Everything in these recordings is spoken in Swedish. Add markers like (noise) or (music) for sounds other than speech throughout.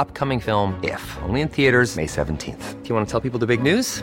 upcoming film, If, only in theaters, May 17th. Do you want to tell people the big news?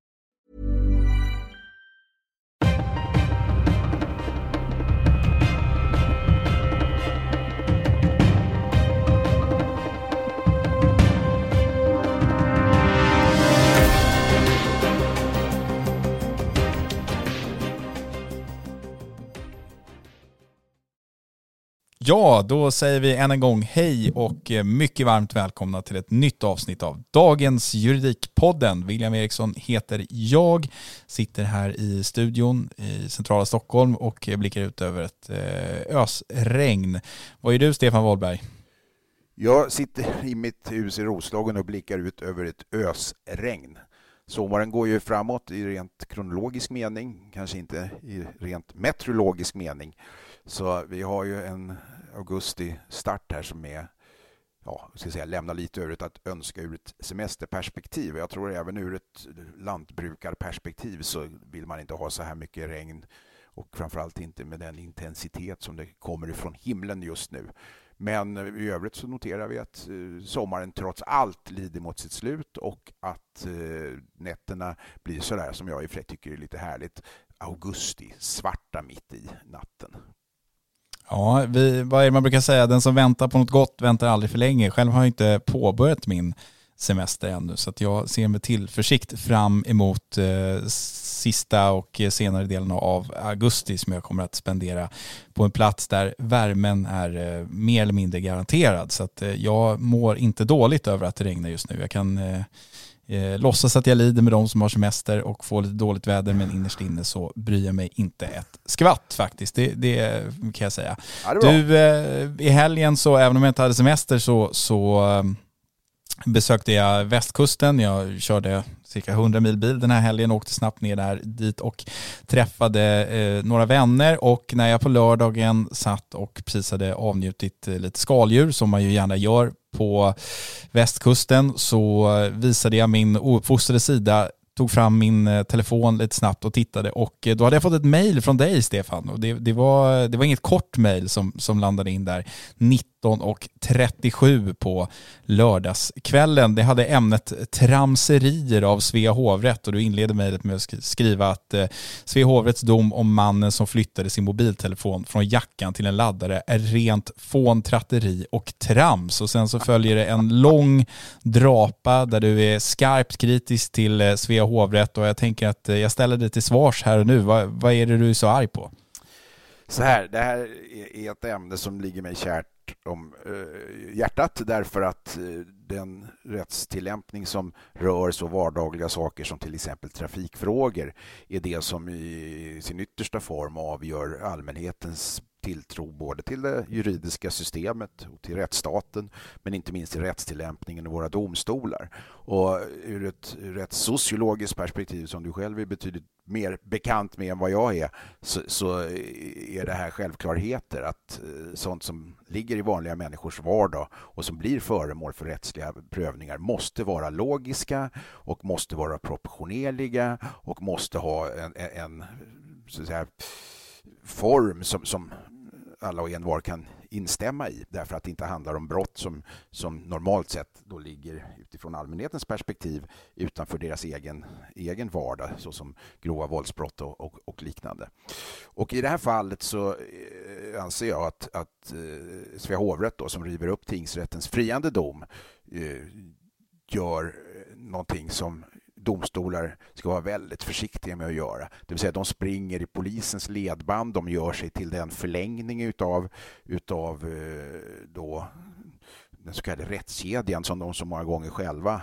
Ja, då säger vi än en gång hej och eh, mycket varmt välkomna till ett nytt avsnitt av dagens Juridikpodden. William Eriksson heter jag, sitter här i studion i centrala Stockholm och eh, blickar ut över ett eh, ösregn. Vad är du Stefan Wahlberg? Jag sitter i mitt hus i Roslagen och blickar ut över ett ösregn. Sommaren går ju framåt i rent kronologisk mening, kanske inte i rent meteorologisk mening. Så vi har ju en augusti-start här som är ja, ska säga, lämnar lite övrigt att önska ur ett semesterperspektiv. Jag tror även ur ett lantbrukarperspektiv så vill man inte ha så här mycket regn och framförallt inte med den intensitet som det kommer ifrån himlen just nu. Men i övrigt så noterar vi att eh, sommaren trots allt lider mot sitt slut och att eh, nätterna blir sådär som jag i och för sig tycker är lite härligt. Augusti, svarta mitt i natten. Ja, vi, vad är det man brukar säga? Den som väntar på något gott väntar aldrig för länge. Själv har jag inte påbörjat min semester ännu så att jag ser med tillförsikt fram emot eh, sista och senare delen av augusti som jag kommer att spendera på en plats där värmen är eh, mer eller mindre garanterad. Så att eh, jag mår inte dåligt över att det regnar just nu. Jag kan eh, eh, låtsas att jag lider med de som har semester och får lite dåligt väder men innerst inne så bryr jag mig inte ett skvatt faktiskt. Det, det kan jag säga. Ja, du, eh, i helgen så även om jag inte hade semester så, så eh, besökte jag västkusten. Jag körde cirka 100 mil bil den här helgen och åkte snabbt ner där dit och träffade eh, några vänner och när jag på lördagen satt och precis hade avnjutit eh, lite skaldjur som man ju gärna gör på västkusten så visade jag min ouppfostrade sida tog fram min eh, telefon lite snabbt och tittade och eh, då hade jag fått ett mail från dig Stefan. Och det, det, var, det var inget kort mail som, som landade in där. 19.37 på lördagskvällen. Det hade ämnet tramserier av Svea hovrätt och du inledde mejlet med att skriva att eh, Svea hovrätts dom om mannen som flyttade sin mobiltelefon från jackan till en laddare är rent fåntratteri och trams och sen så följer det en lång drapa där du är skarpt kritisk till eh, Svea hovrätt och jag tänker att eh, jag ställer dig till svars här och nu. Vad, vad är det du är så arg på? Så här, det här är ett ämne som ligger mig kärt om eh, hjärtat därför att eh, den rättstillämpning som rör så vardagliga saker som till exempel trafikfrågor är det som i sin yttersta form avgör allmänhetens tilltro både till det juridiska systemet och till rättsstaten men inte minst till rättstillämpningen i våra domstolar. Och ur ett, rätt sociologiskt perspektiv som du själv är betydligt mer bekant med än vad jag är så, så är det här självklarheter att eh, sånt som ligger i vanliga människors vardag och som blir föremål för rättsliga prövningar måste vara logiska och måste vara proportionerliga och måste ha en, en så att säga, form som, som alla och envar kan instämma i därför att det inte handlar om brott som, som normalt sett då ligger utifrån allmänhetens perspektiv utanför deras egen, egen vardag såsom grova våldsbrott och, och, och liknande. Och i det här fallet så eh, anser jag att, att eh, Svea hovrätt då, som river upp tingsrättens friande dom eh, gör någonting som domstolar ska vara väldigt försiktiga med att göra. Det vill säga de springer i polisens ledband, de gör sig till den förlängning utav, utav eh, då den så kallade rättskedjan som de så många gånger själva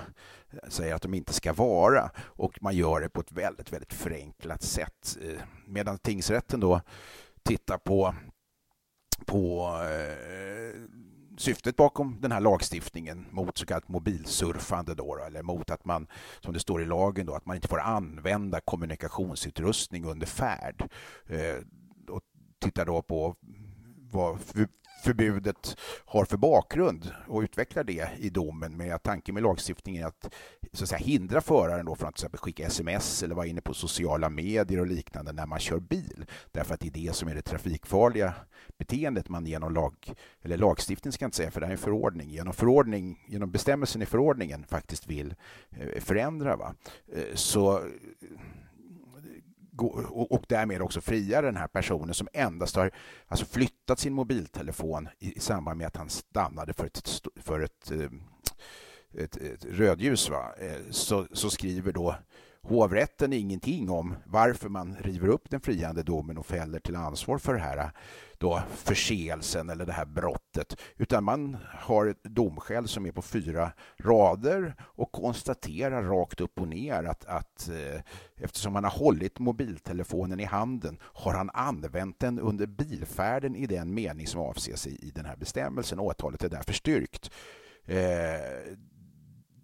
eh, säger att de inte ska vara. Och man gör det på ett väldigt, väldigt förenklat sätt. Eh, medan tingsrätten då tittar på, på syftet bakom den här lagstiftningen mot så kallat mobilsurfande då, eller mot att man, som det står i lagen, då, att man inte får använda kommunikationsutrustning under färd. Eh, och tittar då på vad förbudet har för bakgrund och utvecklar det i domen med tanken med lagstiftningen är att, så att säga, hindra föraren då från att till exempel skicka sms eller vara inne på sociala medier och liknande när man kör bil. Därför att det är det som är det trafikfarliga beteendet man genom lag, eller lagstiftning ska jag inte säga för det här är en förordning, genom, förordning, genom bestämmelsen i förordningen faktiskt vill eh, förändra. Va? Eh, så och därmed också fria den här personen som endast har alltså flyttat sin mobiltelefon i, samband med att han stannade för ett, för ett, eh, ett, ett rödljus. Va? Eh, så, så skriver då hovrätten ingenting om varför man river upp den friande domen och fäller till ansvar för det här då förseelsen eller det här brottet, utan man har ett domskäl som är på fyra rader och konstaterar rakt upp och ner att, att eh, eftersom han har hållit mobiltelefonen i handen har han använt den under bilfärden i den mening som avses i, i den här bestämmelsen. Åtalet är därför styrkt. Eh,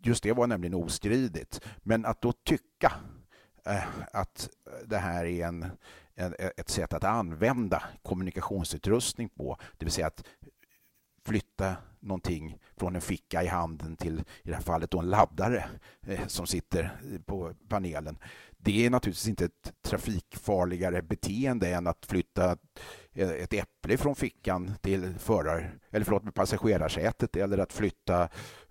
just det var nämligen ostridigt. Men att då tycka eh, att det här är en ett sätt att använda kommunikationsutrustning på. Det vill säga att flytta någonting från en ficka i handen till, i det här fallet, då en laddare eh, som sitter på panelen. Det är naturligtvis inte ett trafikfarligare beteende än att flytta ett äpple från fickan till förar, eller förlåt, passagerarsätet eller att flytta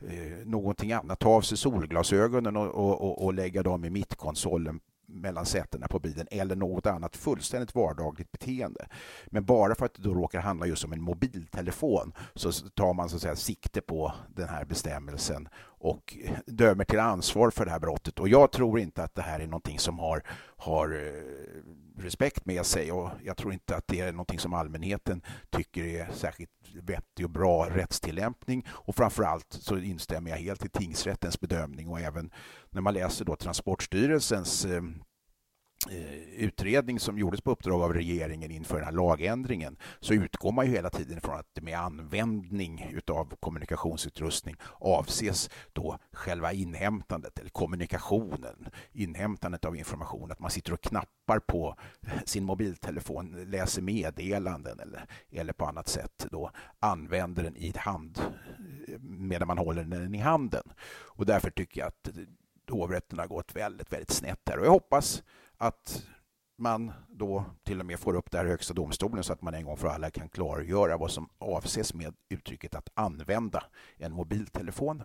eh, någonting annat, ta av sig solglasögonen och, och, och lägga dem i mittkonsolen mellan sätena på bilen eller något annat fullständigt vardagligt beteende. Men bara för att det då råkar handla just om en mobiltelefon så tar man så att säga sikte på den här bestämmelsen och dömer till ansvar för det här brottet. Och jag tror inte att det här är någonting som har, har eh, respekt med sig och jag tror inte att det är någonting som allmänheten tycker är särskilt vettig och bra rättstillämpning. Och framförallt så instämmer jag helt i tingsrättens bedömning och även när man läser då Transportstyrelsens eh, eh, utredning som gjordes på uppdrag av regeringen inför den här lagändringen så utgår man ju hela tiden från att med användning utav kommunikationsutrustning avses då själva inhämtandet eller kommunikationen, inhämtandet av information, att man sitter och knappar på sin mobiltelefon, läser meddelanden eller, eller på annat sätt då använder den i hand medan man håller den i handen. Och därför tycker jag att hovrätten har gått väldigt, väldigt snett här och jag hoppas att man då till och med får upp det här högsta domstolen så att man en gång för alla kan klargöra vad som avses med uttrycket att använda en mobiltelefon.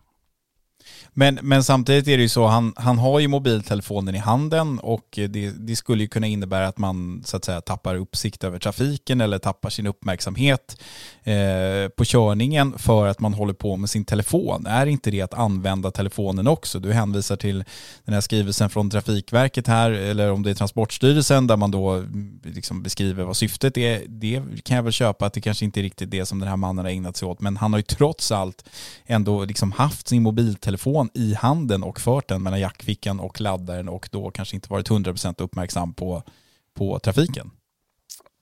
Men, men samtidigt är det ju så, han, han har ju mobiltelefonen i handen och det, det, skulle ju kunna innebära att man så att säga tappar uppsikt över trafiken eller tappar sin uppmärksamhet eh, på körningen för att man håller på med sin telefon. Är inte det att använda telefonen också? Du hänvisar till den här skrivelsen från Trafikverket här, eller om det är Transportstyrelsen, där man då mm, liksom beskriver vad syftet är. Det kan jag väl köpa att det kanske inte är riktigt det som den här mannen har ägnat sig åt, men han har ju trots allt ändå liksom haft sin mobiltelefon telefon i handen och fört den mellan jackfickan och laddaren och då kanske inte varit 100% uppmärksam på, på trafiken.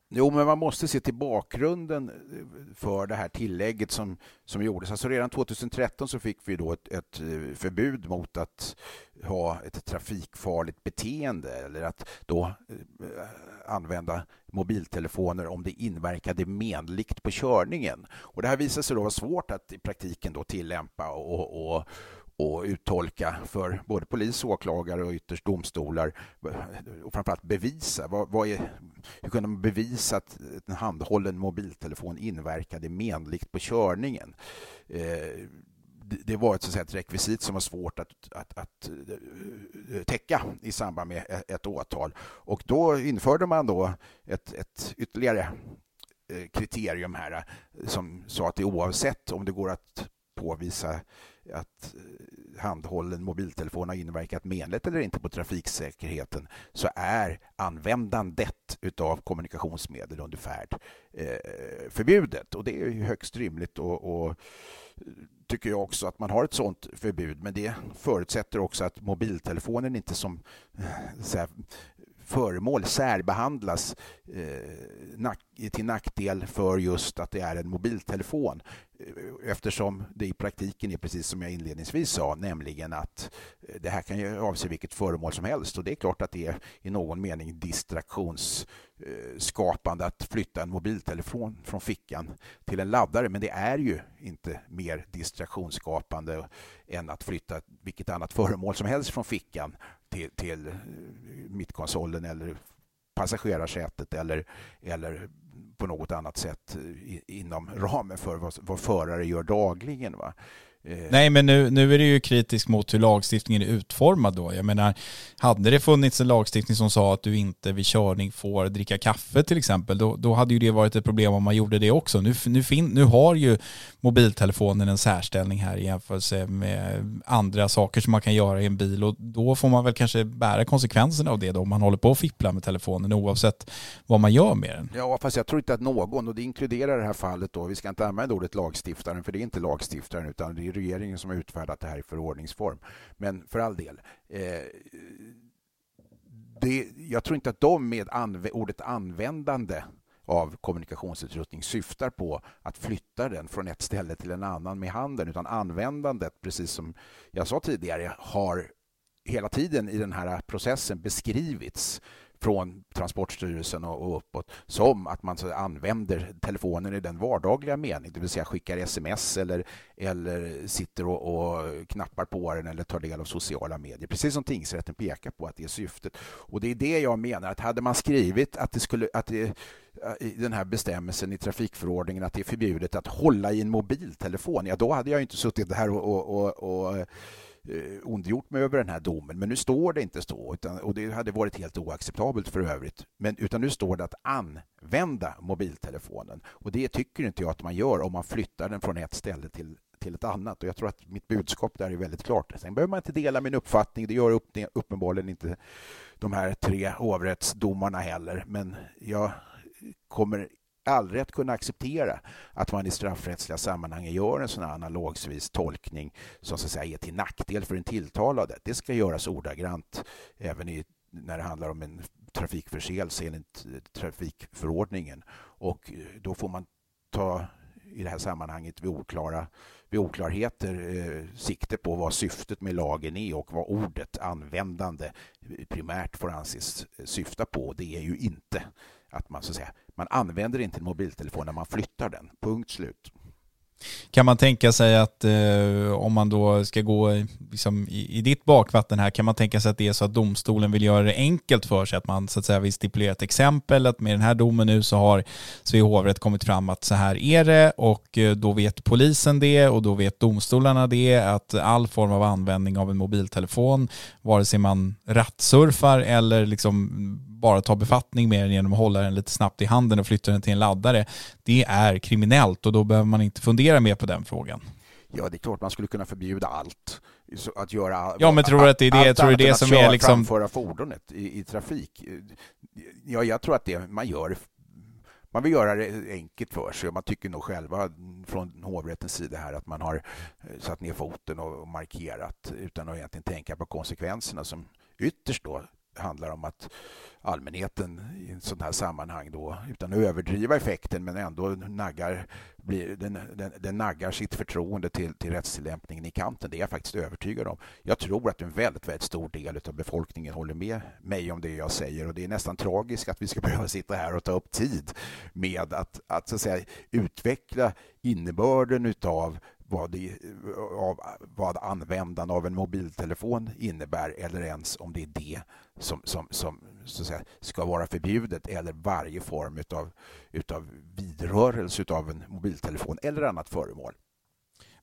Jo, men man måste se till bakgrunden eh, för det här tillägget som, som gjordes. Alltså redan 2013 så fick vi då ett, ett eh, förbud mot att ha ett trafikfarligt beteende eller att då eh, använda mobiltelefoner om det inverkade menligt på körningen. Och det här visade sig då vara svårt att i praktiken då tillämpa och, och, och uttolka för både polis, åklagare och ytterst domstolar och framförallt bevisa. Vad, vad är, hur kunde man bevisa att en handhållen mobiltelefon inverkade menligt på körningen? Eh, det var ett, så att säga, ett rekvisit som var svårt att, att, att eh, täcka i samband med ett åtal. Och då införde man då ett, ett ytterligare eh, kriterium här eh, som sa att det oavsett om det går att påvisa att eh, handhållen mobiltelefon har inverkat menligt eller inte på trafiksäkerheten så är användandet utav kommunikationsmedel under färd eh, förbjudet. Och det är högst rimligt och, och eh, tycker jag också att man har ett sådant förbud. Men det förutsätter också att mobiltelefonen inte som här, föremål särbehandlas eh, till nackdel för just att det är en mobiltelefon. Eh, eftersom det i praktiken är precis som jag inledningsvis sa, nämligen att eh, det här kan ju avse vilket föremål som helst och det är klart att det är i någon mening distraktionsskapande eh, att flytta en mobiltelefon från fickan till en laddare, men det är ju inte mer distraktionsskapande än att flytta vilket annat föremål som helst från fickan till, till mittkonsolen eller passagerarsätet eller, eller på något annat sätt inom ramen för vad, vad förare gör dagligen. Va? Eh. Nej, men nu, nu är det ju kritisk mot hur lagstiftningen är utformad då. Jag menar, hade det funnits en lagstiftning som sa att du inte vid körning får dricka kaffe till exempel, då, då hade ju det varit ett problem om man gjorde det också. Nu, nu, fin, nu har ju mobiltelefonen en särställning här i jämförelse med andra saker som man kan göra i en bil och då får man väl kanske bära konsekvenserna av det då om man håller på att fippla med telefonen oavsett vad man gör med den. Ja, fast jag tror inte att någon, och det inkluderar det här fallet då, vi ska inte använda ordet lagstiftaren för det är inte lagstiftaren utan det är regeringen som har utfärdat det här i förordningsform. Men för all del. Eh, det, jag tror inte att de med anv ordet användande av kommunikationsutrustning syftar på att flytta den från ett ställe till en annan med handen utan användandet, precis som jag sa tidigare, har hela tiden i den här processen beskrivits från Transportstyrelsen och uppåt som att man så använder telefonen i den vardagliga mening, det vill säga skickar sms eller, eller sitter och, och, knappar på den eller tar del av sociala medier. Precis som tingsrätten pekar på att det är syftet. Och det är det jag menar, att hade man skrivit att det skulle att det, i den här bestämmelsen i trafikförordningen att det är förbjudet att hålla i en mobiltelefon, ja då hade jag inte suttit här och, och, och eh, ondgjort mig över den här domen. Men nu står det inte så, utan, och det hade varit helt oacceptabelt för övrigt. Men, utan nu står det att använda mobiltelefonen. Och det tycker inte jag att man gör om man flyttar den från ett ställe till till ett annat. Och jag tror att mitt budskap där är väldigt klart. Sen behöver man inte dela min uppfattning. Det gör upp, uppenbarligen inte de här tre hovrättsdomarna heller. Men jag kommer aldrig att kunna acceptera att man i straffrättsliga sammanhang gör en sån här analogsvis tolkning som så att säga är till nackdel för den tilltalade. Det ska göras ordagrant även i, när det handlar om en trafikförseelse enligt trafikförordningen. Och eh, då får man ta i det här sammanhanget vid, oklara, vid oklarheter eh, sikte på vad syftet med lagen är och vad ordet användande primärt får anses syfta på. Det är ju inte att man så att säga man använder inte en mobiltelefon när man flyttar den. Punkt slut. Kan man tänka sig att eh, om man då ska gå liksom, i, i, ditt bakvatten här, kan man tänka sig att det är så att domstolen vill göra det enkelt för sig, att man så att säga vill stipulera ett exempel, att med den här domen nu så har Svea hovrätt kommit fram att så här är det och eh, då vet polisen det och då vet domstolarna det, att all form av användning av en mobiltelefon, vare sig man rattsurfar eller liksom bara ta befattning med den genom att hålla den lite snabbt i handen och flytta den till en laddare, det är kriminellt och då behöver man inte fundera mer på den frågan. Ja, det är klart man skulle kunna förbjuda allt. Att göra... Ja, men tror du att det är det, tror du det som är liksom... framföra fordonet i, i trafik. Ja, jag tror att det man gör man vill göra det enkelt för sig och man tycker nog själva från hovrättens sida här att man har eh, satt ner foten och markerat utan att egentligen tänka på konsekvenserna som ytterst då handlar om att allmänheten i en sån här sammanhang då, utan att överdriva effekten, men ändå naggar, blir, den, den, den naggar sitt förtroende till, till rättstillämpningen i kanten. Det är jag faktiskt övertygad om. Jag tror att en väldigt, väldigt stor del av befolkningen håller med mig om det jag säger och det är nästan tragiskt att vi ska (laughs) behöva sitta här och ta upp tid med att, att, så att säga, utveckla innebörden utav vad, det, av, vad användande av en mobiltelefon innebär eller ens om det är det som, som, som så att säga, ska vara förbjudet eller varje form utav, utav vidrörelse av en mobiltelefon eller annat föremål.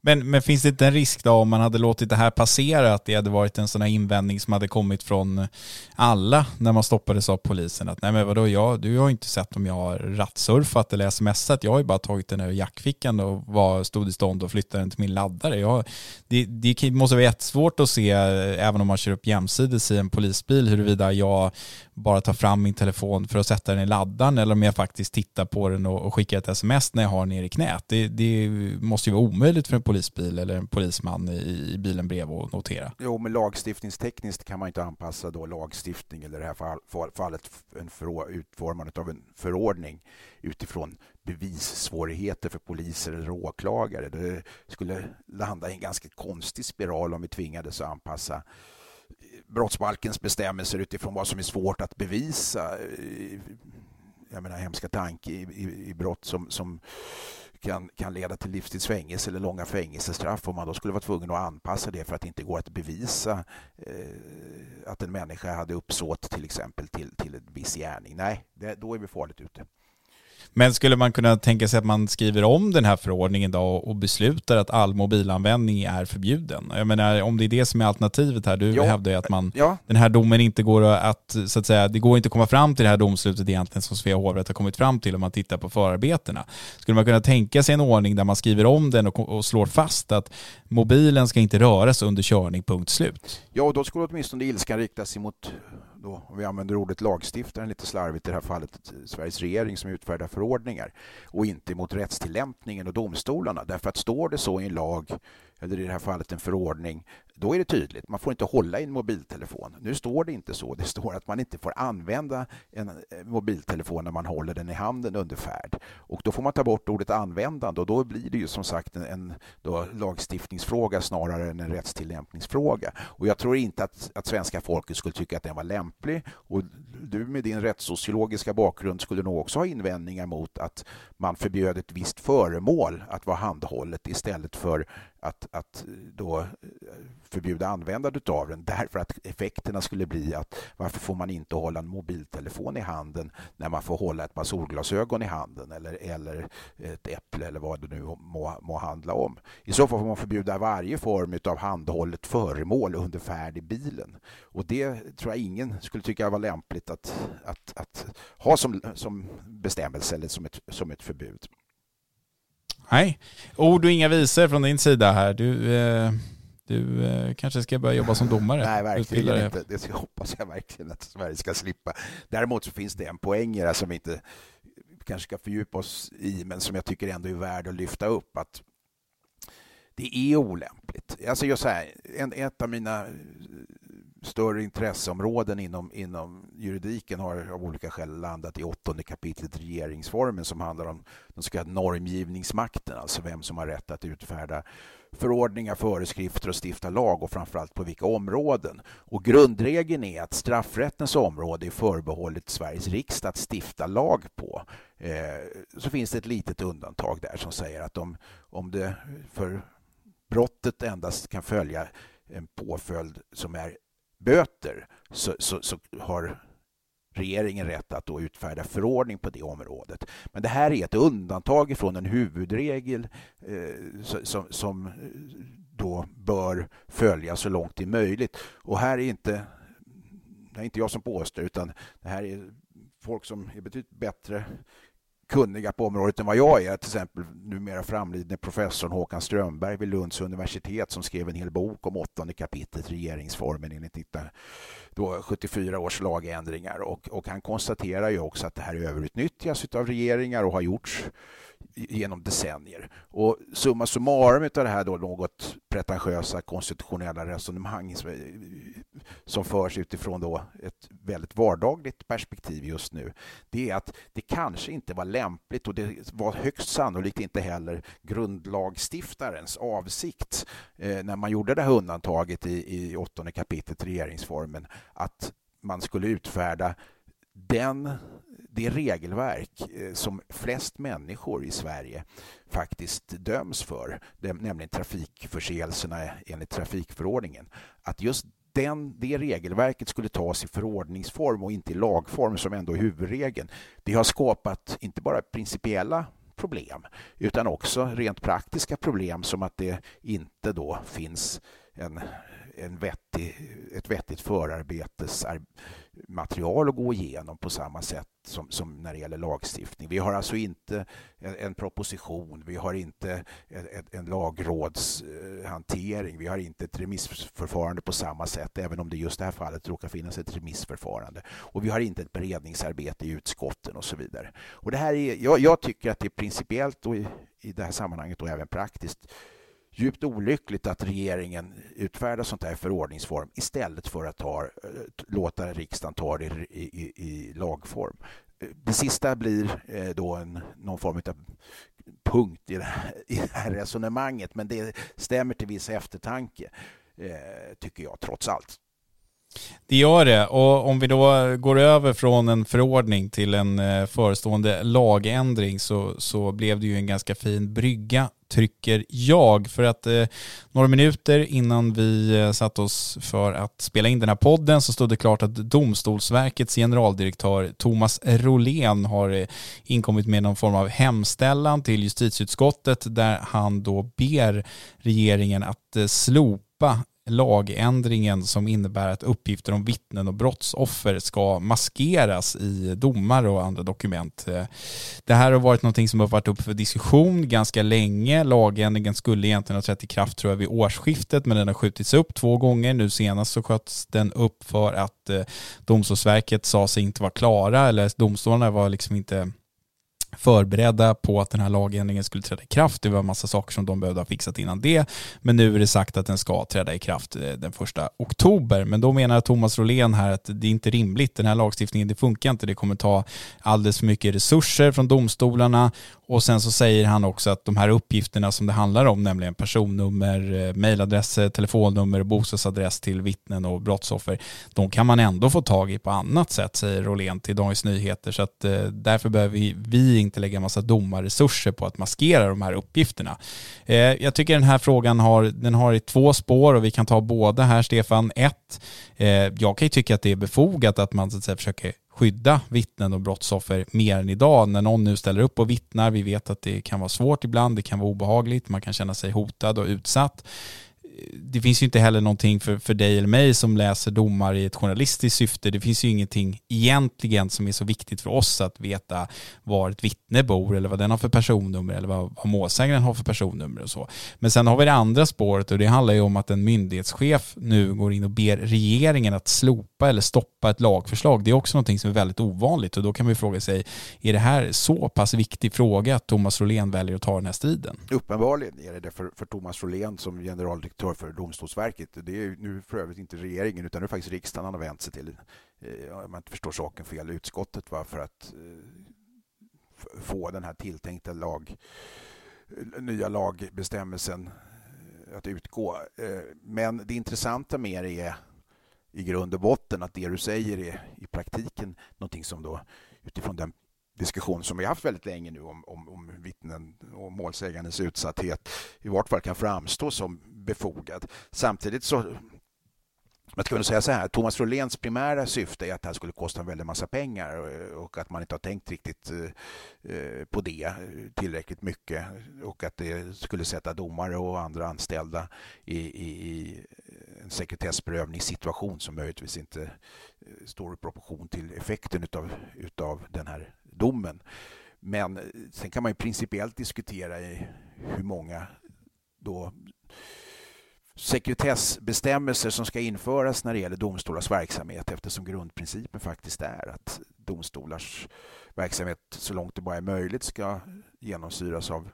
Men, men finns det inte en risk då om man hade låtit det här passera att det hade varit en sån här invändning som hade kommit från alla när man stoppades av polisen att nej men vadå jag, du har inte sett om jag har rattsurfat eller smsat, jag har ju bara tagit den ur jackfickan och var, stod i stånd och flyttade den till min laddare. Jag, det, det måste vara jättesvårt att se, eh, även om man kör upp jämsides i en polisbil, huruvida jag bara tar fram min telefon för att sätta den i laddaren eller om jag faktiskt tittar på den och, och skickar ett sms när jag har den ner i knät. Det, det måste ju vara omöjligt för en polisbil eller en polisman i, i bilen bredvid att notera. Jo, men lagstiftningstekniskt kan man inte anpassa då lagstiftning eller i det här fallet en för, utformandet av en förordning utifrån bevissvårigheter för poliser eller åklagare. Det skulle landa i en ganska konstig spiral om vi tvingades att anpassa brottsbalkens bestämmelser utifrån vad som är svårt att bevisa. Eh, jag menar hemska tanke i, i, i brott som, som kan, kan leda till livstidsfängelse eller långa fängelsestraff om man då skulle vara tvungen att anpassa det för att det inte går att bevisa eh, att en människa hade uppsåt till exempel till, till en viss gärning. Nej, det, då är vi farligt ute. Men skulle man kunna tänka sig att man skriver om den här förordningen då och beslutar att all mobilanvändning är förbjuden? Jag menar om det är det som är alternativet här, du ja. hävdar ju att man, ja. den här domen inte går att, så att säga, det går inte att komma fram till det här domslutet egentligen som Svea hovrätt har kommit fram till om man tittar på förarbetena. Skulle man kunna tänka sig en ordning där man skriver om den och, och slår fast att mobilen ska inte röras under körning, punkt slut? Ja, då skulle åtminstone ilskan riktas emot då, om vi använder ordet lagstiftaren lite slarvigt i det här fallet, Sveriges regering som utfärdar förordningar och inte mot rättstillämpningen och domstolarna. Därför att står det så i en lag eller i det här fallet en förordning, då är det tydligt. Man får inte hålla i en mobiltelefon. Nu står det inte så. Det står att man inte får använda en eh, mobiltelefon när man håller den i handen under färd. Och då får man ta bort ordet användande och då blir det ju som sagt en, en lagstiftningsfråga snarare än en rättstillämpningsfråga. Och jag tror inte att, att svenska folket skulle tycka att den var lämplig. Och du med din rättssociologiska bakgrund skulle nog också ha invändningar mot att man förbjöd ett visst föremål att vara handhållet istället för att, att då eh, förbjuda användandet av den därför att effekterna skulle bli att varför får man inte hålla en mobiltelefon i handen när man får hålla ett par solglasögon i handen eller, eller ett äpple eller vad det nu må, må handla om. I så fall får man förbjuda varje form av handhållet föremål under färd i bilen. Och det tror jag ingen skulle tycka var lämpligt att, att, att ha som, som bestämmelse eller som ett, som ett förbud. Nej, ord och inga visor från din sida här. Du, eh, du eh, kanske ska börja jobba som domare? Nej, verkligen inte. Det hoppas jag verkligen att Sverige ska slippa. Däremot så finns det en poäng här som vi inte kanske ska fördjupa oss i, men som jag tycker ändå är värd att lyfta upp. att det är olämpligt. Alltså just så här, en, ett av mina eh, större intresseområden inom, inom juridiken har av olika skäl landat i åttonde kapitlet regeringsformen som handlar om den så kallade normgivningsmakten, alltså vem som har rätt att utfärda förordningar, föreskrifter och stifta lag och framförallt på vilka områden. Och grundregeln är att straffrättens område är förbehållet Sveriges riksdag att stifta lag på. Eh, så finns det ett litet undantag där som säger att om, om det för brottet endast kan följa en påföljd som är böter så, så, så har regeringen rätt att då utfärda förordning på det området. Men det här är ett undantag från en huvudregel eh, som, som då bör följas så långt det är möjligt. Och här är inte, det är inte jag som påstår, utan det här är folk som är betydligt bättre kunniga på området än vad jag är. Till exempel numera framlidne professorn Håkan Strömberg vid Lunds universitet som skrev en hel bok om åttonde kapitlet regeringsformen enligt 1974 års lagändringar. Och, och han konstaterar ju också att det här överutnyttjas av regeringar och har gjorts genom decennier. Och summa summarum av det här då något pretentiösa konstitutionella resonemang som förs utifrån då ett väldigt vardagligt perspektiv just nu, det är att det kanske inte var lämpligt och det var högst sannolikt inte heller grundlagstiftarens avsikt eh, när man gjorde det här undantaget i, i åttonde kapitlet regeringsformen att man skulle utfärda den det regelverk eh, som flest människor i Sverige faktiskt döms för, nämligen trafikförseelserna enligt trafikförordningen, att just den, det regelverket skulle tas i förordningsform och inte i lagform som ändå är huvudregeln. Det har skapat inte bara principiella problem utan också rent praktiska problem som att det inte då finns en en vettig, ett vettigt förarbetesmaterial att gå igenom på samma sätt som, som när det gäller lagstiftning. Vi har alltså inte en, en proposition, vi har inte en, en lagrådshantering, vi har inte ett remissförfarande på samma sätt, även om det just det här fallet råkar finnas ett remissförfarande. Och vi har inte ett beredningsarbete i utskotten och så vidare. Och det här är, jag, jag tycker att det är principiellt och i, i det här sammanhanget och även praktiskt djupt olyckligt att regeringen utfärdar sånt här i förordningsform istället för att ta, eh, låta riksdagen ta det i, i, i lagform. Eh, det sista blir eh, då en, någon form av punkt i det, här, i det här resonemanget men det stämmer till viss eftertanke, tycker jag trots allt. Det gör det och om vi då går över från en förordning till en eh, förestående lagändring så, så blev det ju en ganska fin brygga tycker jag. För att eh, några minuter innan vi eh, satt oss för att spela in den här podden så stod det klart att Domstolsverkets generaldirektör Thomas Rolén har eh, inkommit med någon form av hemställan till justitieutskottet där han då ber regeringen att eh, slopa lagändringen som innebär att uppgifter om vittnen och brottsoffer ska maskeras i domar och andra dokument. Eh, det här har varit någonting som har varit uppe för diskussion ganska länge. Lagändringen skulle egentligen ha trätt i kraft tror jag vid årsskiftet men den har skjutits upp två gånger. Nu senast så sköts den upp för att eh, Domstolsverket sa sig inte vara klara eller domstolarna var liksom inte förberedda på att den här lagändringen skulle träda i kraft. Det var en massa saker som de behövde ha fixat innan det. Men nu är det sagt att den ska träda i kraft eh, den första oktober. Men då menar Thomas Rolén här att det är inte rimligt. Den här lagstiftningen, det funkar inte. Det kommer ta alldeles för mycket resurser från domstolarna och sen så säger han också att de här uppgifterna som det handlar om, nämligen personnummer, eh, mejladresser, telefonnummer och bostadsadress till vittnen och brottsoffer, de kan man ändå få tag i på annat sätt, säger Rolén till Dagens Nyheter. Så att eh, därför behöver vi inte lägga en massa domarresurser på att maskera de här uppgifterna. Eh, jag tycker den här frågan har, den har i två spår och vi kan ta båda här, Stefan. Ett, eh, jag kan ju tycka att det är befogat att man så att säga, försöker skydda vittnen och brottsoffer mer än idag. När någon nu ställer upp och vittnar, vi vet att det kan vara svårt ibland, det kan vara obehagligt, man kan känna sig hotad och utsatt det finns ju inte heller någonting för, för dig eller mig som läser domar i ett journalistiskt syfte. Det finns ju ingenting egentligen som är så viktigt för oss att veta var ett vittne bor eller vad den har för personnummer eller vad, vad målsägaren har för personnummer och så. Men sen har vi det andra spåret och det handlar ju om att en myndighetschef nu går in och ber regeringen att slopa eller stoppa ett lagförslag. Det är också någonting som är väldigt ovanligt och då kan man ju fråga sig, är det här så pass viktig fråga att Thomas Rolén väljer att ta den här striden? Uppenbarligen är det det för, för Thomas Rolén som generaldirektör direktör för Domstolsverket. Det är nu för övrigt inte regeringen utan det är faktiskt riksdagen han har vänt sig till, eh, om man inte förstår saken fel, utskottet va, för att eh, få den här tilltänkta lag, eh, nya lagbestämmelsen att utgå. Men det intressanta med det är i grund och botten att det du säger är i praktiken någonting som då utifrån den diskussion som vi haft väldigt länge nu om, om, om vittnen och målsägandes utsatthet i vart fall kan framstå som befogad. Samtidigt så man skulle säga så här, Thomas Roléns primära syfte är att det här skulle kosta en väldig massa pengar eh, och att man inte har tänkt riktigt eh, eh, på det tillräckligt mycket och att det skulle sätta domare och andra anställda i, i, i en sekretessprövningssituation som möjligtvis inte står i proportion till effekten utav, utav den här domen. Men sen kan man ju principiellt diskutera i hur många då sekretessbestämmelser som ska införas när det gäller domstolars verksamhet eftersom grundprincipen faktiskt är att domstolars verksamhet så långt det bara är möjligt ska genomsyras av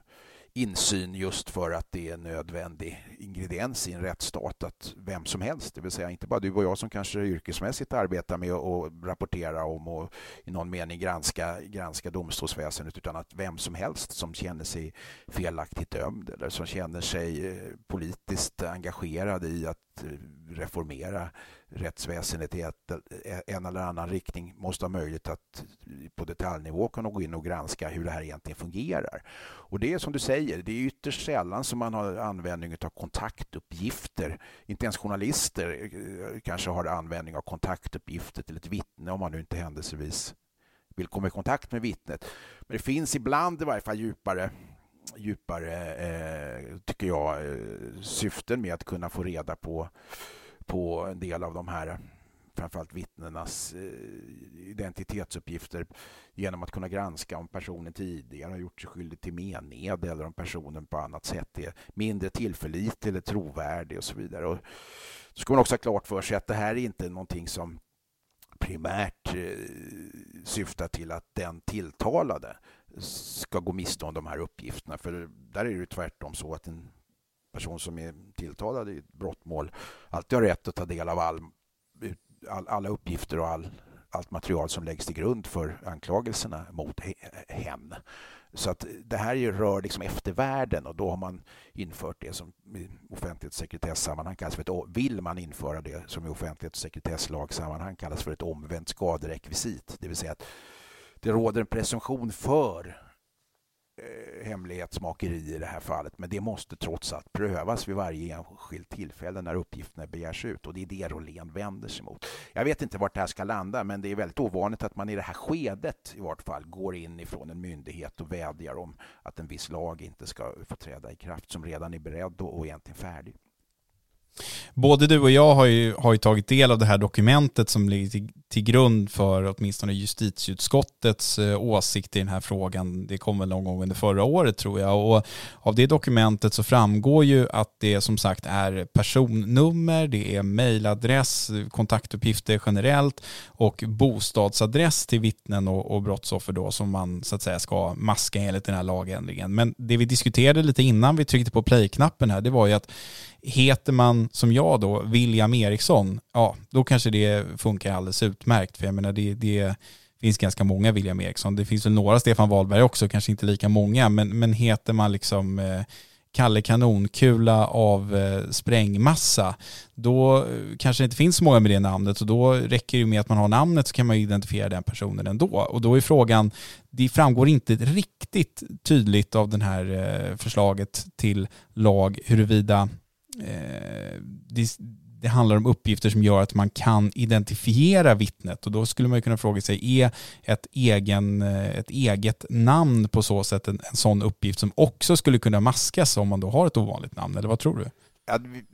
insyn just för att det är en nödvändig ingrediens i en rättsstat att vem som helst, det vill säga inte bara du och jag som kanske yrkesmässigt arbetar med att rapportera om och i någon mening granska, granska domstolsväsendet utan att vem som helst som känner sig felaktigt dömd eller som känner sig eh, politiskt engagerad i att eh, reformera rättsväsendet i ett, eh, en eller annan riktning måste ha möjlighet att på detaljnivå kunna gå in och granska hur det här egentligen fungerar. Och det är som du säger, det är ytterst sällan som man har användning av kontaktuppgifter. Inte ens journalister eh, kanske har användning av kontaktuppgifter till ett vittne om man nu inte händelsevis vill komma i kontakt med vittnet. Men det finns ibland i varje fall djupare djupare, eh, tycker jag, eh, syften med att kunna få reda på på en del av de här framförallt vittnenas eh, identitetsuppgifter genom att kunna granska om personen tidigare har gjort sig skyldig till mened eller om personen på annat sätt är mindre tillförlitlig eller trovärdig och så vidare. Och så ska man också ha klart för sig att det här är inte någonting som primärt eh, syftar till att den tilltalade ska gå miste om de här uppgifterna. För där är det tvärtom så att en person som är tilltalad i ett brottmål alltid har rätt att ta del av all, all, alla uppgifter och all, allt material som läggs till grund för anklagelserna mot hen. Så att det här rör liksom eftervärlden och då har man infört det som i offentlighets och sekretessammanhang kallas för ett, vill man införa det som i offentlighetssekretesslagsammanhang kallas för ett omvänt skaderekvisit. Det vill säga att det råder en presumtion för Eh, hemlighetsmakeri i det här fallet. Men det måste trots allt prövas vid varje enskilt tillfälle när uppgifterna begärs ut och det är det Rolén vänder sig mot. Jag vet inte vart det här ska landa men det är väldigt ovanligt att man i det här skedet i vart fall går in ifrån en myndighet och vädjar om att en viss lag inte ska få träda i kraft som redan är beredd och egentligen färdig. Både du och jag har ju, har ju tagit del av det här dokumentet som ligger till, till grund för åtminstone justitieutskottets eh, åsikt i den här frågan. Det kom väl någon gång under förra året tror jag. Och av det dokumentet så framgår ju att det som sagt är personnummer, det är mejladress, kontaktuppgifter generellt och bostadsadress till vittnen och, och brottsoffer då som man så att säga ska maska enligt den här lagändringen. Men det vi diskuterade lite innan vi tryckte på play-knappen här, det var ju att heter man som jag då, William Eriksson, ja då kanske det funkar alldeles utmärkt. För jag menar det, det finns ganska många William Eriksson. Det finns väl några Stefan Wahlberg också, kanske inte lika många. Men, men heter man liksom eh, Kalle Kanonkula av eh, sprängmassa, då eh, kanske det inte finns så många med det namnet och då räcker det med att man har namnet så kan man identifiera den personen ändå. Och då är frågan, det framgår inte riktigt tydligt av det här eh, förslaget till lag huruvida Eh, det, det, handlar om uppgifter som gör att man kan identifiera vittnet. Och då skulle man kunna fråga sig, är ett, egen, eh, ett eget namn på så sätt en, en sån uppgift som också skulle kunna maskas om man då har ett ovanligt namn, eller vad tror du? Ja, vi,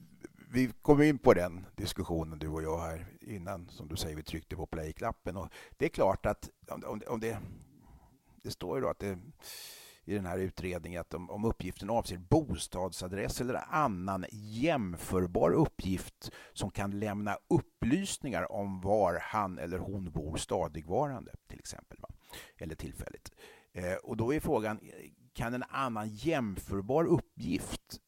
vi kom in på den diskussionen du och jag här innan, som du säger, vi tryckte på play-knappen. Och det är klart att om, om det, det står ju då att det i den här utredningen att om, om uppgiften avser bostadsadress eller annan jämförbar uppgift som kan lämna upplysningar om var han eller hon bor stadigvarande till exempel, va? eller tillfälligt. Eh, och då är frågan, kan en annan jämförbar uppgift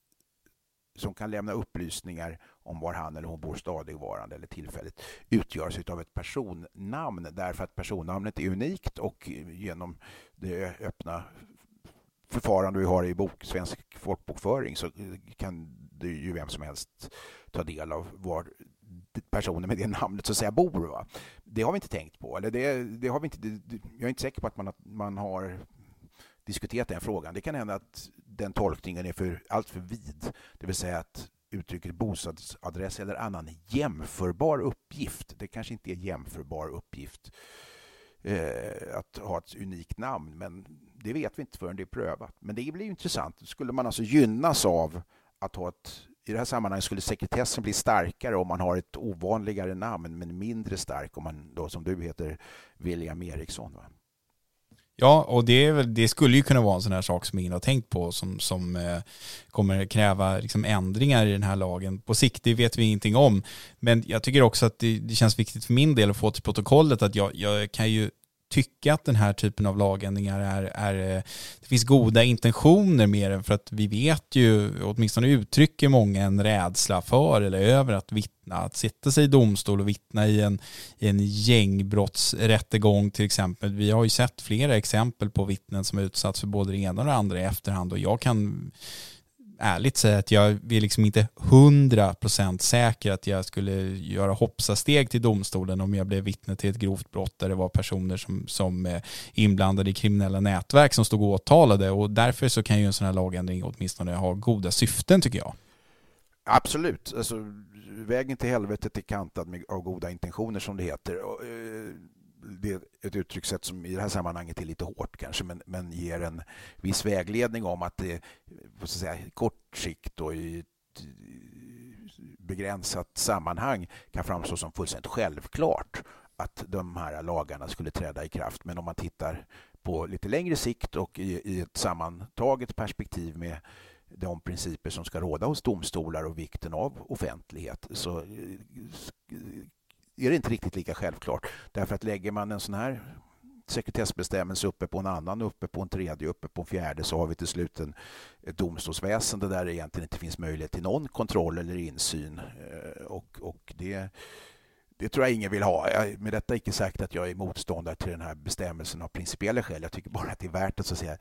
som kan lämna upplysningar om var han eller hon bor stadigvarande eller tillfälligt utgörs av ett personnamn därför att personnamnet är unikt och genom det öppna förfarande vi har i bok, svensk folkbokföring så kan det ju vem som helst ta del av var personer med det namnet så att säga bor. Va? Det har vi inte tänkt på. Eller det, det har vi inte, jag är inte säker på att man, man har diskuterat den frågan. Det kan hända att den tolkningen är för, allt för vid. Det vill säga att uttrycket bostadsadress eller annan jämförbar uppgift. Det kanske inte är jämförbar uppgift eh, att ha ett unikt namn, men det vet vi inte förrän det är prövat. Men det blir intressant. Skulle man alltså gynnas av att ha ett i det här sammanhanget skulle sekretessen bli starkare om man har ett ovanligare namn men mindre stark om man då som du heter William Eriksson. Va? Ja, och det, det, skulle ju kunna vara en sån här sak som ingen har tänkt på som, som eh, kommer kräva liksom, ändringar i den här lagen. På sikt, det vet vi ingenting om. Men jag tycker också att det, det känns viktigt för min del att få till protokollet att jag, jag kan ju tycka att den här typen av lagändringar är, är eh, det finns goda intentioner med den för att vi vet ju, åtminstone uttrycker många en rädsla för eller över att vittna, att sätta sig i domstol och vittna i en, i en gängbrottsrättegång till exempel. Vi har ju sett flera exempel på vittnen som utsatts för både det ena och det andra i efterhand och jag kan ärligt säga att jag är liksom inte hundra procent säker att jag skulle göra hoppsasteg till domstolen om jag blev vittne till ett grovt brott där det var personer som, som inblandade i kriminella nätverk som stod åtalade och därför så kan ju en sån här lagändring åtminstone ha goda syften tycker jag. Absolut. Alltså, vägen till helvetet är kantad med, av goda intentioner som det heter. Och, eh, det är ett uttryckssätt som i det här sammanhanget är lite hårt kanske, men, men ger en viss vägledning om att det på så säga, kort sikt och i ett eh, begränsat sammanhang kan framstå som fullständigt självklart att de här lagarna skulle träda i kraft. Men om man tittar på lite längre sikt och i, i ett sammantaget perspektiv med de principer som ska råda hos domstolar och vikten av offentlighet så eh, är det inte riktigt lika självklart. Därför att lägger man en sån här sekretessbestämmelse uppe på en annan, uppe på en tredje, uppe på en fjärde så har vi till slut en, ett domstolsväsende där det egentligen inte finns möjlighet till någon kontroll eller insyn. Eh, och, och det, det tror jag ingen vill ha. Jag, med detta är inte sagt att jag är motståndare till den här bestämmelsen av principiella skäl. Jag tycker bara att det är värt att, så att säga,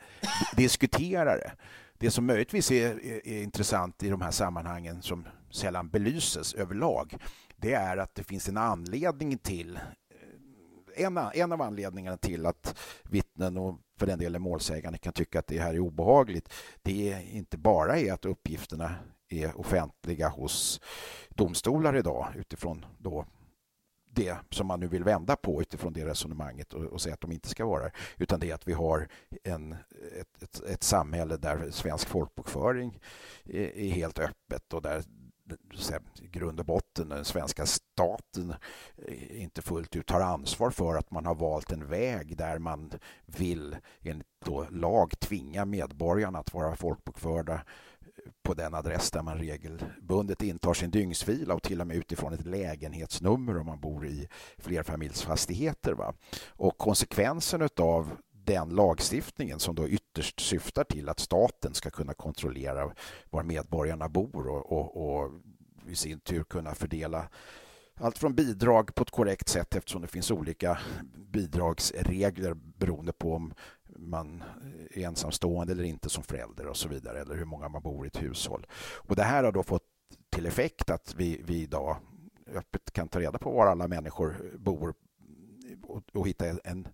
diskutera det. Det som möjligtvis är, är, är intressant i de här sammanhangen som sällan belyses överlag det är att det finns en anledning till eh, en, en av anledningarna till att vittnen och för den delen målsägande kan tycka att det här är obehagligt. Det är inte bara är att uppgifterna är offentliga hos domstolar idag utifrån då det som man nu vill vända på utifrån det resonemanget och, och säga att de inte ska vara utan det är att vi har en, ett, ett, ett samhälle där svensk folkbokföring är, är helt öppet och där i grund och botten den svenska staten eh, inte fullt ut tar ansvar för att man har valt en väg där man vill enligt då lag tvinga medborgarna att vara folkbokförda eh, på den adress där man regelbundet intar sin dygnsvila och till och med utifrån ett lägenhetsnummer om man bor i flerfamiljsfastigheter. Va? Och konsekvensen av den lagstiftningen som då ytterst syftar till att staten ska kunna kontrollera var medborgarna bor och, och, och i sin tur kunna fördela allt från bidrag på ett korrekt sätt eftersom det finns olika bidragsregler beroende på om man är ensamstående eller inte som förälder och så vidare eller hur många man bor i ett hushåll. Och Det här har då fått till effekt att vi, vi idag öppet kan ta reda på var alla människor bor och, och hitta en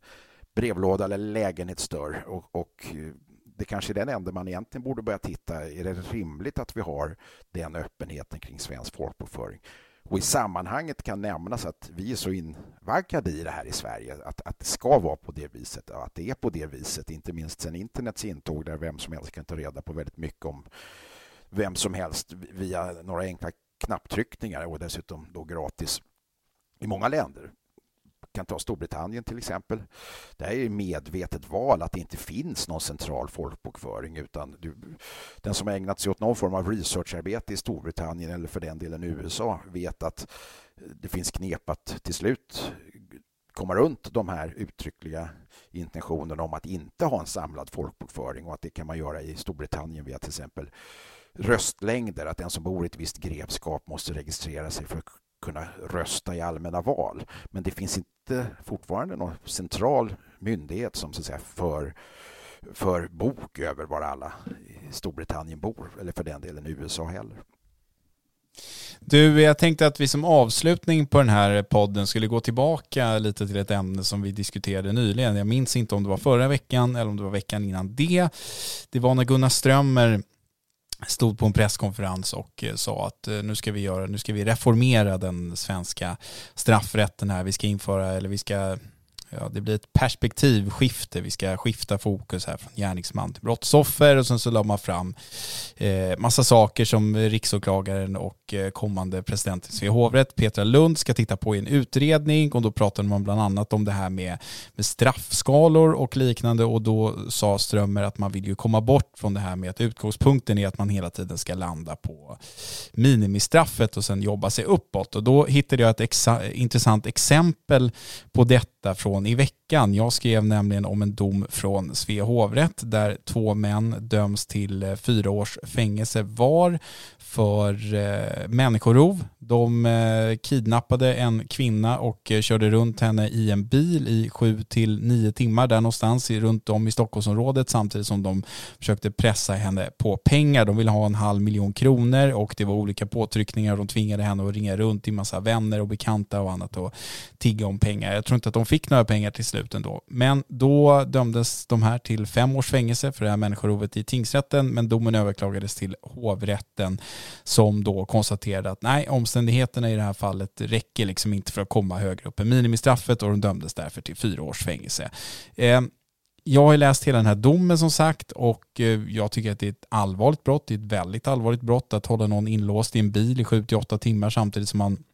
brevlåda eller lägenhetsdörr. Och, och eh, det kanske är den enda man egentligen borde börja titta. Är det rimligt att vi har den öppenheten kring svensk folkbokföring? Och I sammanhanget kan nämnas att vi är så invaggade i det här i Sverige att, att det ska vara på det viset och att det är på det viset, inte minst sen internets intåg där vem som helst kan ta reda på väldigt mycket om vem som helst via några enkla knapptryckningar och dessutom då gratis i många länder kan ta Storbritannien till exempel. Det är medvetet val att det inte finns någon central folkbokföring utan du, den som har ägnat sig åt någon form av researcharbete i Storbritannien eller för den delen USA vet att det finns knep att till slut komma runt de här uttryckliga intentionerna om att inte ha en samlad folkbokföring och att det kan man göra i Storbritannien via till exempel röstlängder, att den som bor i ett visst grevskap måste registrera sig för att kunna rösta i allmänna val. Men det finns inte fortfarande någon central myndighet som så att säga för, för bok över var alla i Storbritannien bor, eller för den delen i USA heller. Du, jag tänkte att vi som avslutning på den här podden skulle gå tillbaka lite till ett ämne som vi diskuterade nyligen. Jag minns inte om det var förra veckan eller om det var veckan innan det. Det var när Gunnar Strömmer stod på en presskonferens och eh, sa att eh, nu ska vi göra, nu ska vi reformera den svenska straffrätten här. Vi ska införa, eller vi ska ja, det blir ett perspektivskifte. Vi ska skifta fokus här från gärningsman till brottsoffer och sen så la man fram eh, massa saker som riksåklagaren och eh, kommande president i Svea hovrätt, Petra Lund, ska titta på i en utredning. Och då pratade man bland annat om det här med, med straffskalor och liknande. Och då sa Strömmer att man vill ju komma bort från det här med att utgångspunkten är att man hela tiden ska landa på minimistraffet och sen jobba sig uppåt. Och då hittade jag ett exa intressant exempel på detta från i veckan veckan. Jag skrev nämligen om en dom från Svea hovrätt där två män döms till eh, fyra års fängelse var för eh, människorov. De eh, kidnappade en kvinna och eh, körde runt henne i en bil i sju till nio timmar där någonstans runt om i Stockholmsområdet samtidigt som de försökte pressa henne på pengar. De ville ha en halv miljon kronor och det var olika påtryckningar. De tvingade henne att ringa runt till massa vänner och bekanta och annat och tigga om pengar. Jag tror inte att de fick några pengar till slut ändå. Men då dömdes de här till fem års fängelse för det här människorovet i tingsrätten men domen överklagades till hovrätten som då konstaterade att nej, omständigheterna i det här fallet räcker liksom inte för att komma högre upp än minimistraffet och de dömdes därför till fyra års fängelse. Eh, jag har läst hela den här domen som sagt och eh, jag tycker att det är ett allvarligt brott. Det är ett väldigt allvarligt brott att hålla någon inlåst i en bil i 7-8 timmar samtidigt som man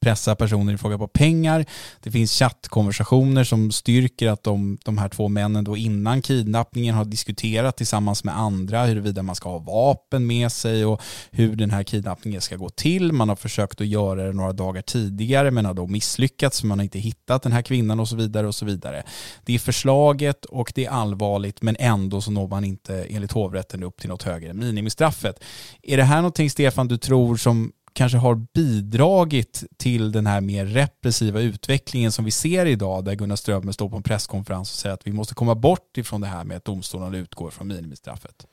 pressa personer i fråga på pengar. Det finns chattkonversationer som styrker att de, de här två männen då innan kidnappningen har diskuterat tillsammans med andra huruvida man ska ha vapen med sig och hur den här kidnappningen ska gå till. Man har försökt att göra det några dagar tidigare men har då misslyckats för man har inte hittat den här kvinnan och så vidare och så vidare. Det är förslaget och det är allvarligt men ändå så når man inte enligt hovrätten upp till något högre än minimistraffet. Är det här någonting Stefan du tror som kanske har bidragit till den här mer repressiva utvecklingen som vi ser idag där Gunnar Strömmer står på en presskonferens och säger att vi måste komma bort ifrån det här med att domstolarna utgår från minimistraffet?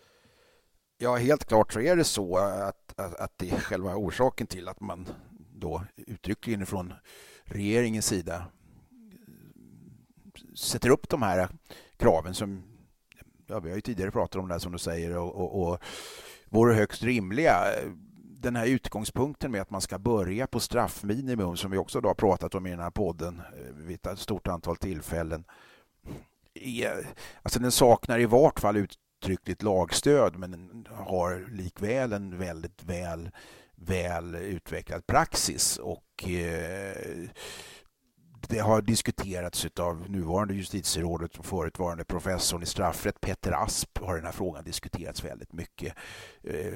Ja, helt klart så är det så att, att, att det är själva orsaken till att man då uttryckligen från regeringens sida sätter upp de här kraven som ja, vi har ju tidigare pratat om det här som du säger och, och, och vore högst rimliga den här utgångspunkten med att man ska börja på straffminimum som vi också har pratat om i den här podden eh, vid ett stort antal tillfällen. Alltså den saknar i vart fall uttryckligt lagstöd men den har likväl en väldigt väl, väl utvecklad praxis och eh, det har diskuterats av nuvarande justitierådet och förutvarande professorn i straffrätt Peter Asp har den här frågan diskuterats väldigt mycket. Eh,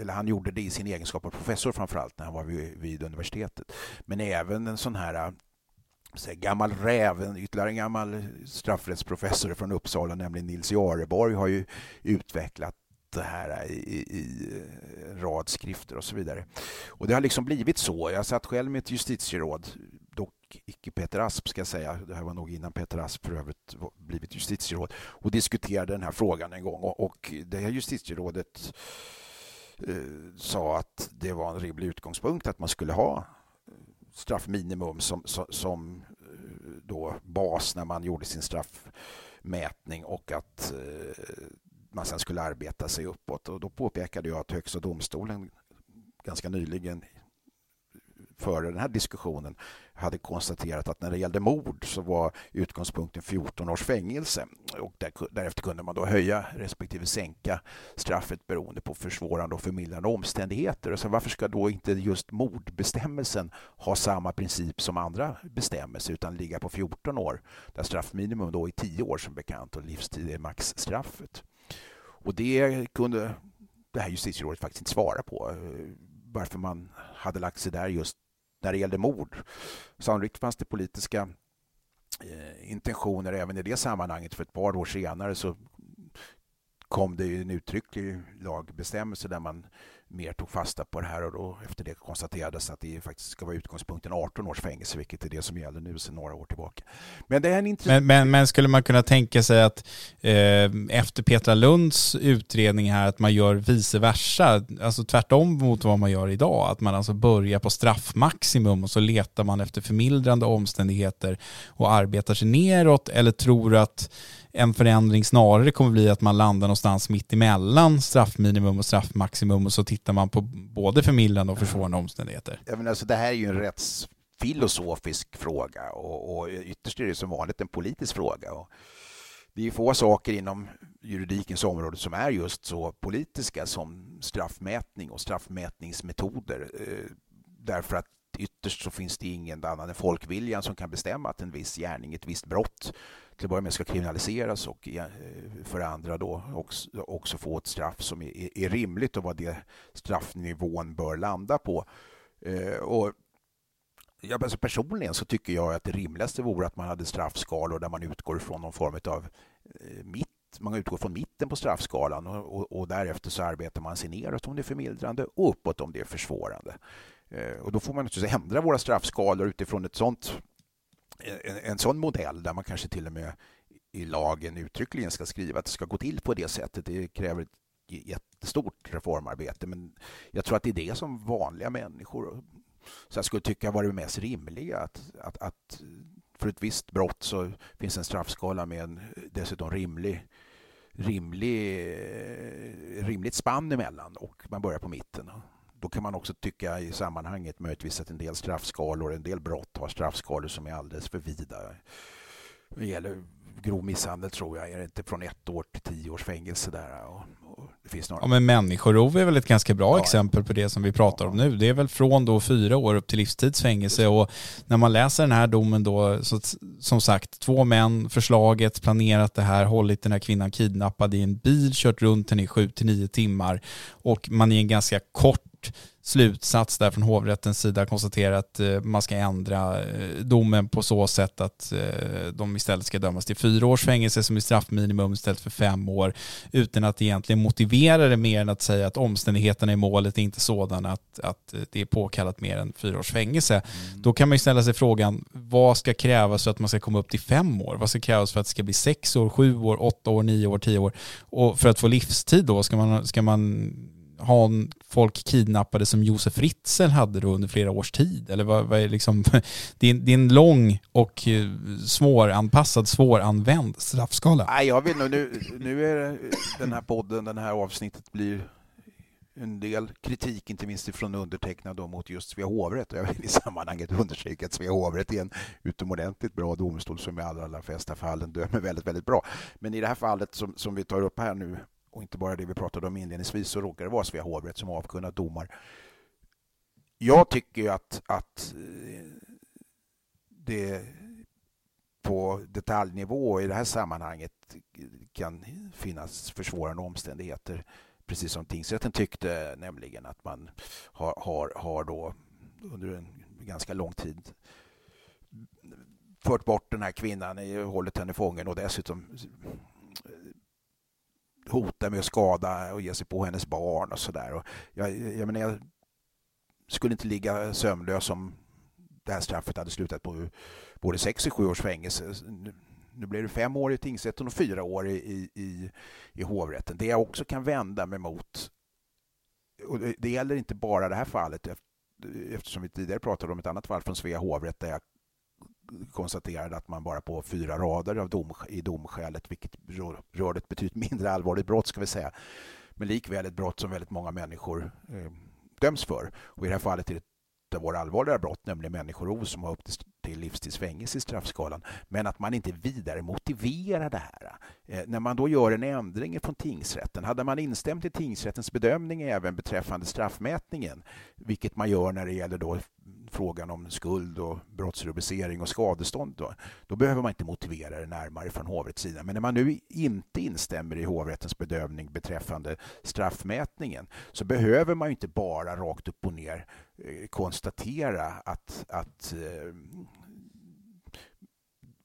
eller han gjorde det i sin egenskap av professor framförallt när han var vid, universitetet. Men även en sån här eh, gammal räv, ytterligare en gammal straffrättsprofessor från Uppsala, nämligen Nils Jareborg, har ju utvecklat det här i, i eh, en rad skrifter och så vidare. Och det har liksom blivit så. Jag satt själv med ett justitieråd icke Peter Asp ska jag säga, det här var nog innan Peter Asp för övrigt blivit justitieråd, och diskuterade den här frågan en gång. Och det här justitierådet eh, sa att det var en rimlig utgångspunkt att man skulle ha straffminimum som, som, som eh, då bas när man gjorde sin straffmätning och att eh, man sen skulle arbeta sig uppåt. Och då påpekade jag att Högsta domstolen ganska nyligen före den här diskussionen hade konstaterat att när det gällde mord så var utgångspunkten 14 års fängelse och därefter kunde man då höja respektive sänka straffet beroende på försvårande och förmildrande omständigheter. Och så varför ska då inte just mordbestämmelsen ha samma princip som andra bestämmelser utan ligga på 14 år där straffminimum då är 10 år som bekant och livstid är maxstraffet. Och det kunde det här justitierådet faktiskt inte svara på eh, varför man hade lagt sig där just när det gällde mord. Sannolikt fanns det politiska eh, intentioner även i det sammanhanget. För ett par år senare så kom det en uttrycklig lagbestämmelse där man mer tog fasta på det här och då efter det konstaterades att det faktiskt ska vara utgångspunkten 18 års fängelse, vilket är det som gäller nu sedan några år tillbaka. Men, det är en men, men, men skulle man kunna tänka sig att eh, efter Petra Lunds utredning här att man gör vice versa, alltså tvärtom mot vad man gör idag, att man alltså börjar på straffmaximum och så letar man efter förmildrande omständigheter och arbetar sig neråt eller tror att en förändring snarare kommer bli att man landar någonstans mitt emellan straffminimum och straffmaximum och så tittar man på både förmildrande och försvårande omständigheter. Ja, men alltså, det här är ju en rättsfilosofisk fråga och, och ytterst är det som vanligt en politisk fråga. Och det är få saker inom juridikens område som är just så politiska som straffmätning och straffmätningsmetoder. Eh, därför att ytterst så finns det ingen annan än folkviljan som kan bestämma att en viss gärning, ett visst brott till att börja med ska kriminaliseras och eh, för andra då också, också få ett straff som är, är rimligt och vad det straffnivån bör landa på. Eh, och Ja, alltså personligen så tycker jag att det rimligaste vore att man hade straffskalor där man utgår från någon form av eh, mitt man utgår från mitten på straffskalan och, och, och, därefter så arbetar man sig neråt om det är förmildrande och uppåt om det är försvårande. Eh, och då får man naturligtvis ändra våra straffskalor utifrån ett sånt, en, en sån modell där man kanske till och med i lagen uttryckligen ska skriva att det ska gå till på det sättet. Det kräver ett jättestort reformarbete men jag tror att det är det som vanliga människor så jag skulle tycka var det mest rimliga att, att, att för ett visst brott så finns en straffskala med en dessutom rimlig rimlig, rimligt spann emellan och man börjar på mitten. Då kan man också tycka i sammanhanget möjligtvis att en del straffskalor, en del brott har straffskalor som är alldeles för vida. Det gäller grov misshandel tror jag, är det inte från ett år till tio års fängelse där. Det finns några... Ja men människorov är väl ett ganska bra ja. exempel på det som vi pratar om nu. Det är väl från då fyra år upp till livstidsfängelse och när man läser den här domen då, så, som sagt, två män, förslaget, planerat det här, hållit den här kvinnan kidnappad i en bil, kört runt henne i sju till nio timmar och man i en ganska kort slutsats där från hovrättens sida konstaterar att eh, man ska ändra eh, domen på så sätt att eh, de istället ska dömas till fyra års fängelse som är straffminimum istället för fem år utan att egentligen motivera det mer än att säga att omständigheterna i målet är inte sådana att, att det är påkallat mer än fyra års fängelse. Mm. Då kan man ju ställa sig frågan vad ska krävas för att man ska komma upp till fem år? Vad ska krävas för att det ska bli sex år, sju år, åtta år, nio år, tio år? Och för att få livstid då ska man, ska man ha folk kidnappade som Josef Fritzl hade då under flera års tid? Eller vad, vad är liksom, det, är, det är en lång och eh, svåranpassad, svåranvänd straffskala. Nej, jag vill nu, nu är den här podden, den här avsnittet blir en del kritik, inte minst från undertecknad mot just Svea hovrätt. Jag vill i sammanhanget understryka att Svea hovrätt är en utomordentligt bra domstol som i allra, allra flesta fallen dömer väldigt, väldigt bra. Men i det här fallet som, som vi tar upp här nu och inte bara det vi pratade om inledningsvis så råkar det vara Svea hovrätt som avkunnat domar. Jag tycker att, att eh, det på detaljnivå i det här sammanhanget kan finnas försvårande omständigheter. Precis som tingsrätten tyckte, nämligen att man har, har, har då under en ganska lång tid fört bort den här kvinnan, hållit henne fången och dessutom hota med att skada och ge sig på hennes barn och sådär. Jag, jag, menar, jag skulle inte ligga sömnlös om det här straffet hade slutat på både sex och sju års fängelse. Nu blir det fem år i tingsrätten och fyra år i, i, i hovrätten. Det jag också kan vända mig mot, och det gäller inte bara det här fallet eftersom vi tidigare pratade om ett annat fall från Svea hovrätt där jag konstaterade att man bara på fyra rader av dom, i domskälet, vilket rör ett betydligt mindre allvarligt brott ska vi säga, men likväl ett brott som väldigt många människor eh, döms för. Och i det här fallet är det ett av våra allvarligare brott, nämligen människorov som har upp till till livstidsfängelse i straffskalan. Men att man inte vidare motiverar det här. Eh, när man då gör en ändring från tingsrätten, hade man instämt i tingsrättens bedömning även beträffande straffmätningen, vilket man gör när det gäller då frågan om skuld och brottsrubricering och skadestånd, då, då behöver man inte motivera det närmare från hovrättens sida. Men när man nu inte instämmer i hovrättens bedömning beträffande straffmätningen så behöver man inte bara rakt upp och ner eh, konstatera att, att eh,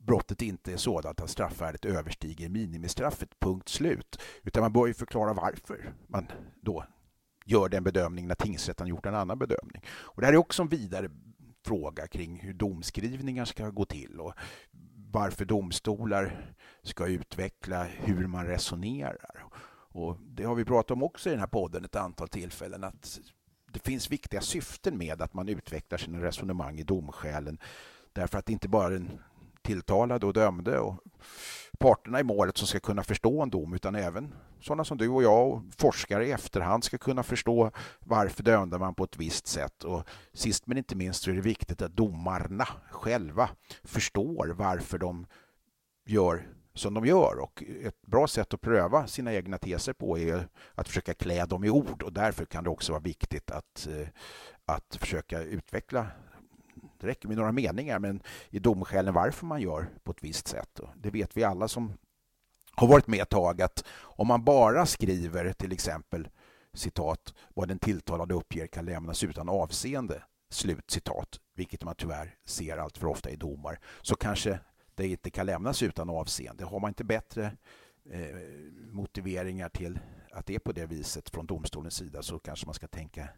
brottet inte är sådant att straffvärdet överstiger minimistraffet, punkt slut. Utan man bör ju förklara varför man då gör den bedömningen när tingsrätten gjort en annan bedömning. Och det här är också en vidare fråga kring hur domskrivningar ska gå till och varför domstolar ska utveckla hur man resonerar. Och det har vi pratat om också i den här podden ett antal tillfällen att det finns viktiga syften med att man utvecklar sina resonemang i domskälen därför att det inte bara är den tilltalade och dömde och parterna i målet som ska kunna förstå en dom utan även sådana som du och jag och forskare i efterhand ska kunna förstå varför dömde man på ett visst sätt. Och sist men inte minst så är det viktigt att domarna själva förstår varför de gör som de gör. Och ett bra sätt att pröva sina egna teser på är att försöka klä dem i ord och därför kan det också vara viktigt att, eh, att försöka utveckla det räcker med några meningar, men i domskälen varför man gör på ett visst sätt. Det vet vi alla som har varit med ett tag att om man bara skriver till exempel citat vad den tilltalade uppger kan lämnas utan avseende slut citat vilket man tyvärr ser allt för ofta i domar, så kanske det inte kan lämnas utan avseende. Har man inte bättre eh, motiveringar till att det är på det viset från domstolens sida så kanske man ska tänka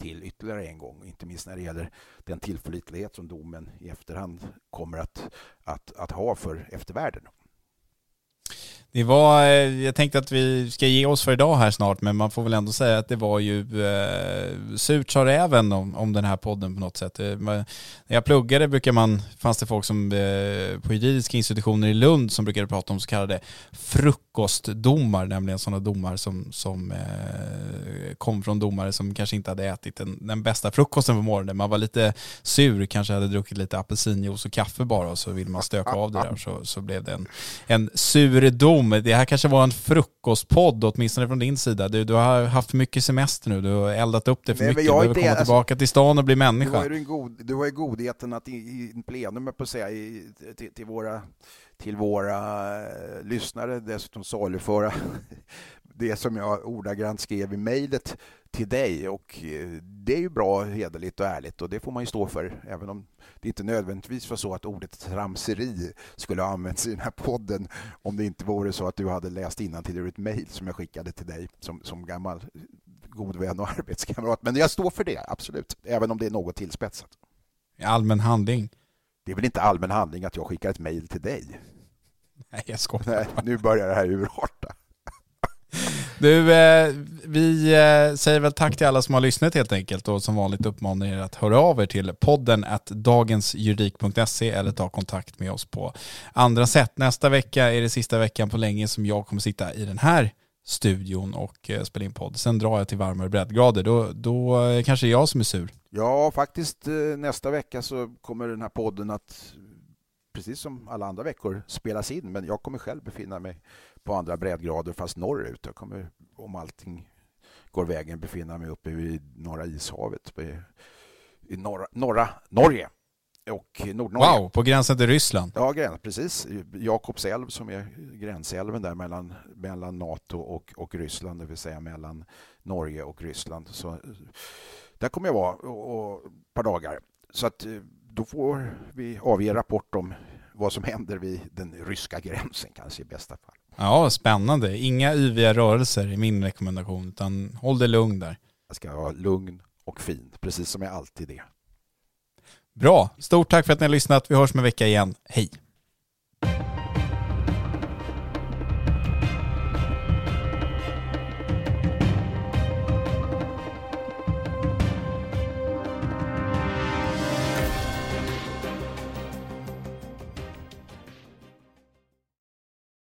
till ytterligare en gång. Inte minst när det gäller den tillförlitlighet som domen i efterhand kommer att, att, att ha för eftervärlden. Det var, eh, jag tänkte att vi ska ge oss för idag här snart, men man får väl ändå säga att det var ju eh, surt sa även om, om den här podden på något sätt. Eh, när jag pluggade brukar man, fanns det folk som eh, på juridiska institutioner i Lund som brukade prata om så kallade frukostdomar, nämligen sådana domar som, som eh, kom från domare som kanske inte hade ätit den, den bästa frukosten på morgonen. Man var lite sur, kanske hade druckit lite apelsinjuice och kaffe bara och så vill man stöka av det där och så, så blev det en, en sur dom dom. Det här kanske var en frukostpodd, åtminstone från din sida. Du, du har haft mycket semester nu, du har eldat upp det för Nej, mycket. Du behöver komma det, tillbaka alltså, till stan och bli människa. Du har ju, god, du har ju godheten att i, i plenum, på säga, i, till, till, våra, till våra uh, lyssnare dessutom saluföra (laughs) det som jag ordagrant skrev i mejlet till dig och eh, det är ju bra, hederligt och ärligt och det får man ju stå för även om det inte nödvändigtvis var så att ordet tramseri skulle ha använts i den här podden om det inte vore så att du hade läst till ur ett mejl som jag skickade till dig som, som gammal god vän och (laughs) arbetskamrat. Men jag står för det, absolut, även om det är något tillspetsat. Allmän handling. Det är väl inte allmän handling att jag skickar ett mejl till dig? (laughs) Nej, jag skojar. nu börjar det här urarta. Du, eh, vi eh, säger väl tack till alla som har lyssnat helt enkelt och som vanligt uppmanar er att höra av er till podden att dagensjuridik.se eller ta kontakt med oss på andra sätt. Nästa vecka är det sista veckan på länge som jag kommer sitta i den här studion och eh, spela in podd. Sen drar jag till varmare breddgrader. Då, då är det kanske jag som är sur. Ja, faktiskt nästa vecka så kommer den här podden att precis som alla andra veckor spelas in men jag kommer själv befinna mig på andra breddgrader fast norrut. Jag kommer, om allting går vägen, befinna mig uppe vid norra ishavet i norra, norra Norge och Nordnorge. Wow, på gränsen till Ryssland? Ja, gräns, precis. Jakobsälv som är gränsälven där mellan, mellan NATO och, och Ryssland, det vill säga mellan Norge och Ryssland. Så, där kommer jag vara och, och ett par dagar. Så att eh, då får vi avge rapport om vad som händer vid den ryska gränsen kanske i bästa fall. Ja, spännande. Inga yviga rörelser i min rekommendation, utan håll dig lugn där. Jag ska vara lugn och fin, precis som jag alltid är. Bra. Stort tack för att ni har lyssnat. Vi hörs med en vecka igen. Hej!